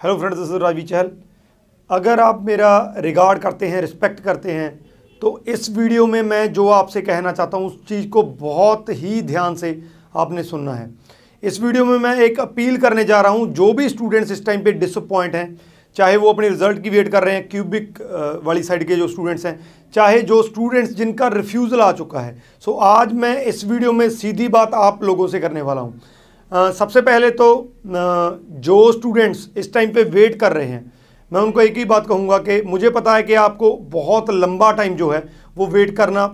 Hello friends this is Ravi Chahal अगर आप मेरा रिगार्ड करते हैं रिस्पेक्ट करते हैं तो इस वीडियो में मैं जो आपसे कहना चाहता हूँ, उस चीज़ को बहुत ही ध्यान से आपने सुनना है। इस वीडियो में मैं एक अपील करने जा रहा हूँ, जो भी स्टूडेंट्स इस टाइम पे डिसअपॉइंट हैं, चाहे वो अपने रिज़ल्ट की वेट कर रहे हैं क्यूबिक वाली साइड के जो स्टूडेंट्स हैं, चाहे जो स्टूडेंट्स जिनका रिफ्यूज़ल आ चुका है। सो आज मैं इस वीडियो में सीधी बात आप लोगों से करने वाला हूँ। सबसे पहले तो जो स्टूडेंट्स इस टाइम पे वेट कर रहे हैं, मैं उनको एक ही बात कहूँगा कि मुझे पता है कि आपको बहुत लंबा टाइम जो है, वो वेट करना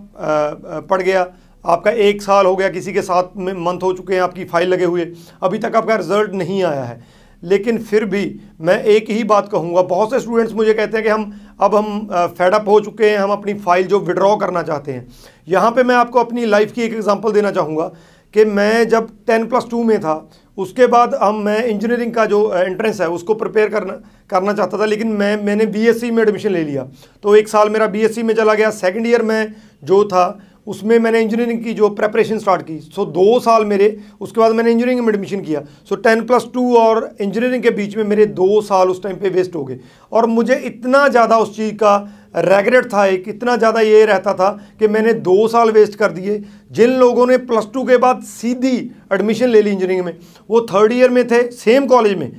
पड़ गया। आपका एक साल हो गया, किसी के साथ में मंथ हो चुके हैं, आपकी फ़ाइल लगे हुए। अभी तक आपका रिज़ल्ट नहीं आया है। लेकिन फिर भी मैं एक ही बात कहूँगा, बहुत से स्टूडेंट्स मुझे कहते हैं कि हम, अब हम फेडअप हो चुके हैं, हम अपनी फ़ाइल जो विड्रॉ करना चाहते हैं। यहाँ पे मैं आपको अपनी लाइफ की एक एग्जांपल देना चाहूँगा। कि मैं जब टेन प्लस टू में था, उसके बाद हम मैं इंजीनियरिंग का जो एंट्रेंस है, उसको प्रिपेयर करना करना चाहता था, लेकिन मैं, मैंने बीएससी में एडमिशन ले लिया। तो एक साल मेरा बीएससी में चला गया। सेकंड ईयर में जो था, उसमें मैंने इंजीनियरिंग की जो प्रेपरेशन स्टार्ट की। सो दो साल मेरे, उसके बाद मैंने इंजीनियरिंग में एडमिशन किया। सो टेन प्लस टू और इंजीनियरिंग के बीच में मेरे दो साल उस टाइम पे वेस्ट हो गए। और मुझे इतना ज़्यादा उस चीज़ का रेगरेट था एक, इतना ज़्यादा ये रहता था कि मैंने दो साल वेस्ट कर दिए। जिन लोगों ने प्लस टू के बाद सीधी एडमिशन ले ली इंजीनियरिंग में, वो थर्ड ईयर में थे, सेम कॉलेज में,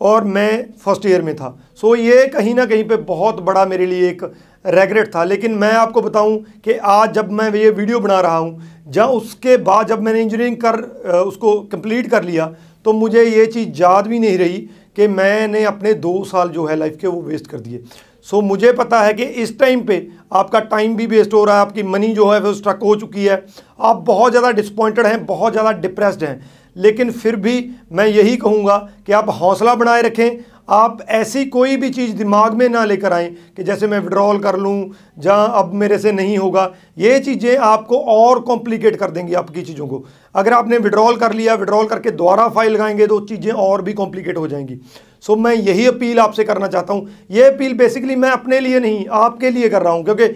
और मैं फ़र्स्ट ईयर में था। सो ये कहीं ना कहीं पे बहुत बड़ा मेरे लिए एक रेगरेट था। लेकिन मैं आपको बताऊँ कि आज जब मैं ये वीडियो बना रहा हूँ, जब उसके बाद जब मैंने इंजीनियरिंग कर उसको कंप्लीट कर लिया तो मुझे ये चीज़ याद भी नहीं रही कि मैंने अपने दो साल जो है लाइफ के वो वेस्ट कर दिए। सो मुझे पता है कि इस टाइम पे आपका टाइम भी वेस्ट हो रहा है, आपकी मनी जो है, वो स्ट्रक हो चुकी है। आप बहुत ज़्यादा डिसपॉइंटेड हैं, बहुत ज़्यादा डिप्रेस्ड हैं। लेकिन फिर भी मैं यही कहूँगा कि आप हौसला बनाए रखें आप ऐसी कोई भी चीज़ दिमाग में ना लेकर आएँ कि जैसे मैं विड्रॉल कर लूँ जहाँ अब मेरे से नहीं होगा। ये चीज़ें आपको और कॉम्प्लिकेट कर देंगी आपकी चीज़ों को। अगर आपने विड्रॉल कर लिया विड्रॉल करके दोबारा फ़ाइल लगाएँगे तो चीज़ें और भी कॉम्प्लिकेट हो जाएँगी। सो so, मैं यही अपील आपसे करना चाहता हूँ। ये अपील बेसिकली मैं अपने लिए नहीं आपके लिए कर रहा हूँ क्योंकि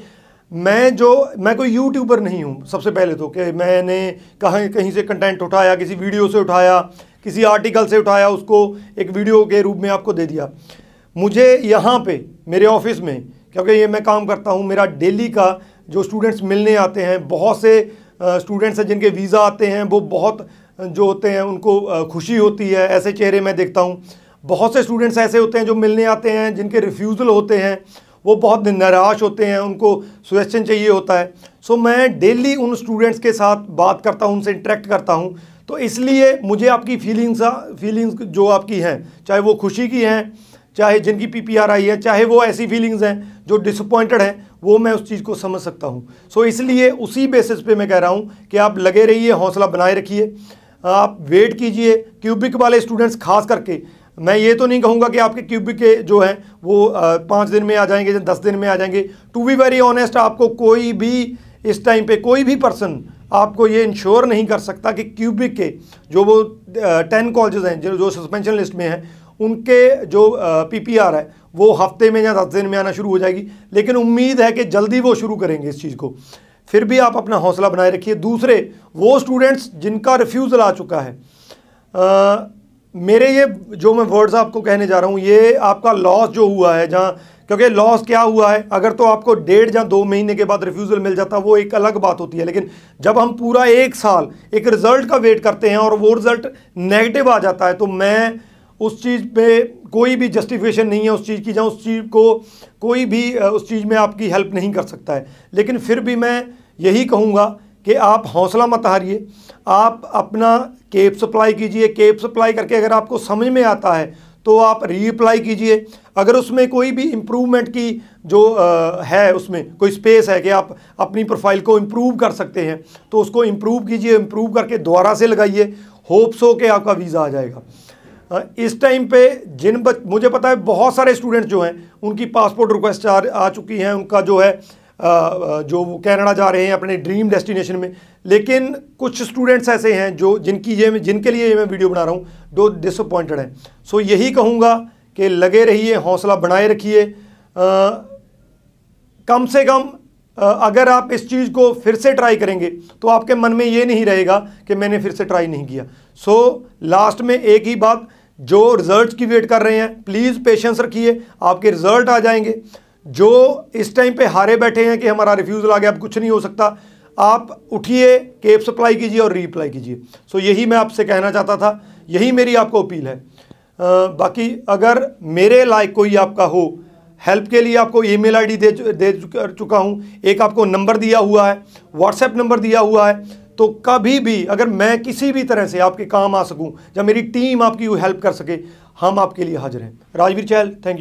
मैं जो मैं कोई यूट्यूबर नहीं हूँ सबसे पहले तो कि मैंने कहीं कहीं से कंटेंट उठाया किसी वीडियो से उठाया किसी आर्टिकल से उठाया, उसको एक वीडियो के रूप में आपको दे दिया। मुझे यहाँ पे, मेरे ऑफ़िस में, क्योंकि ये मैं काम करता हूँ, मेरा डेली का जो स्टूडेंट्स मिलने आते हैं, बहुत से स्टूडेंट्स हैं जिनके वीज़ा आते हैं, वो बहुत, जो होते हैं, उनको खुशी होती है, ऐसे चेहरे मैं देखता हूँ। बहुत से स्टूडेंट्स ऐसे होते हैं जो मिलने आते हैं, जिनके रिफ्यूज़ल होते हैं, वो बहुत निराश होते हैं, उनको सुजेशन चाहिए होता है। सो मैं डेली उन स्टूडेंट्स के साथ बात करता हूँ, उनसे इंटरेक्ट करता हूँ तो इसलिए मुझे आपकी फीलिंग्स फीलिंग्स जो आपकी हैं, चाहे वो खुशी की हैं, चाहे जिनकी पी पी आर आई है, चाहे वो ऐसी फीलिंग्स हैं जो डिसअपॉइंटेड हैं, वो मैं उस चीज़ को समझ सकता हूँ। सो इसलिए उसी बेसिस पे मैं कह रहा हूँ कि आप लगे रहिए, हौसला बनाए रखिए। आप वेट कीजिए। क्यूबिक वाले स्टूडेंट्स खास करके, मैं ये तो नहीं कहूँगा कि आपके क्यूबिक के जो हैं, वो पाँच दिन में आ जाएँगे या दस दिन में आ जाएँगे। टू बी वेरी ऑनेस्ट आपको कोई भी इस टाइम पे कोई भी पर्सन आपको ये इंश्योर नहीं कर सकता कि क्यूबिक के जो वो टेन कॉलेज हैं जो जो सस्पेंशन लिस्ट में हैं उनके जो पीपीआर है वो हफ़्ते में या दस दिन में आना शुरू हो जाएगी। लेकिन उम्मीद है कि जल्दी वो शुरू करेंगे इस चीज़ को। फिर भी आप अपना हौसला बनाए रखिए। दूसरे वो स्टूडेंट्स जिनका रिफ्यूज़ल आ चुका है आ, मेरे ये जो मैं वर्ड्स आपको कहने जा रहा हूँ ये आपका लॉस जो हुआ है जहाँ क्योंकि लॉस क्या हुआ है? अगर तो आपको डेढ़ या दो महीने के बाद रिफ्यूज़ल मिल जाता, वो एक अलग बात होती है। लेकिन जब हम पूरा एक साल, एक रिज़ल्ट का वेट करते हैं और वो रिज़ल्ट नेगेटिव आ जाता है तो मैं उस चीज़ पे कोई भी जस्टिफिकेशन नहीं है उस चीज़ की जहाँ उस चीज़ को कोई भी उस चीज़ में आपकी हेल्प नहीं कर सकता है। लेकिन फिर भी मैं यही कहूँगा कि आप हौसला मत हारिए। आप अपना केप सप्लाई कीजिए। केप सप्लाई करके अगर आपको समझ में आता है तो आप रीअप्लाई कीजिए। अगर उसमें कोई भी इम्प्रूवमेंट की जो आ, है उसमें कोई स्पेस है कि आप अपनी प्रोफ़ाइल को इम्प्रूव कर सकते हैं तो उसको इम्प्रूव कीजिए इम्प्रूव करके दोबारा से लगाइए। होप्स हो के आपका वीज़ा आ जाएगा। इस टाइम पे जिन बच मुझे पता है बहुत सारे स्टूडेंट्स जो हैं उनकी पासपोर्ट रिक्वेस्ट आ, आ चुकी हैं उनका जो है जो वो कैनेडा जा रहे हैं अपने ड्रीम डेस्टिनेशन में। लेकिन कुछ स्टूडेंट्स ऐसे हैं जो जिनकी ये जिनके लिए मैं वीडियो बना रहा हूँ जो डिसअपॉइंटेड हैं। सो यही कहूँगा कि लगे रहिए हौसला बनाए रखिए। कम से कम अगर आप इस चीज़ को फिर से ट्राई करेंगे तो आपके मन में ये नहीं रहेगा कि मैंने फिर से ट्राई नहीं किया। सो so, लास्ट में एक ही बात जो रिज़ल्ट की वेट कर रहे हैं प्लीज़ पेशेंस रखिए आपके रिज़ल्ट आ जाएँगे। जो इस टाइम पे हारे बैठे हैं कि हमारा रिफ्यूज़ल आ गया अब कुछ नहीं हो सकता। आप उठिए केप सप्लाई कीजिए और रीअप्लाई कीजिए। सो यही मैं आपसे कहना चाहता था। यही मेरी आपको अपील है। आ, बाकी अगर मेरे लायक कोई आपका हो हेल्प के लिए आपको ईमेल आईडी दे दे चुका हूँ। एक आपको नंबर दिया हुआ है व्हाट्सएप नंबर दिया हुआ है। तो कभी भी अगर मैं किसी भी तरह से आपके काम आ सकूँ या मेरी टीम आपकी हेल्प कर सके हम आपके लिए हाजिर हैं। राजवीर चहल थैंक यू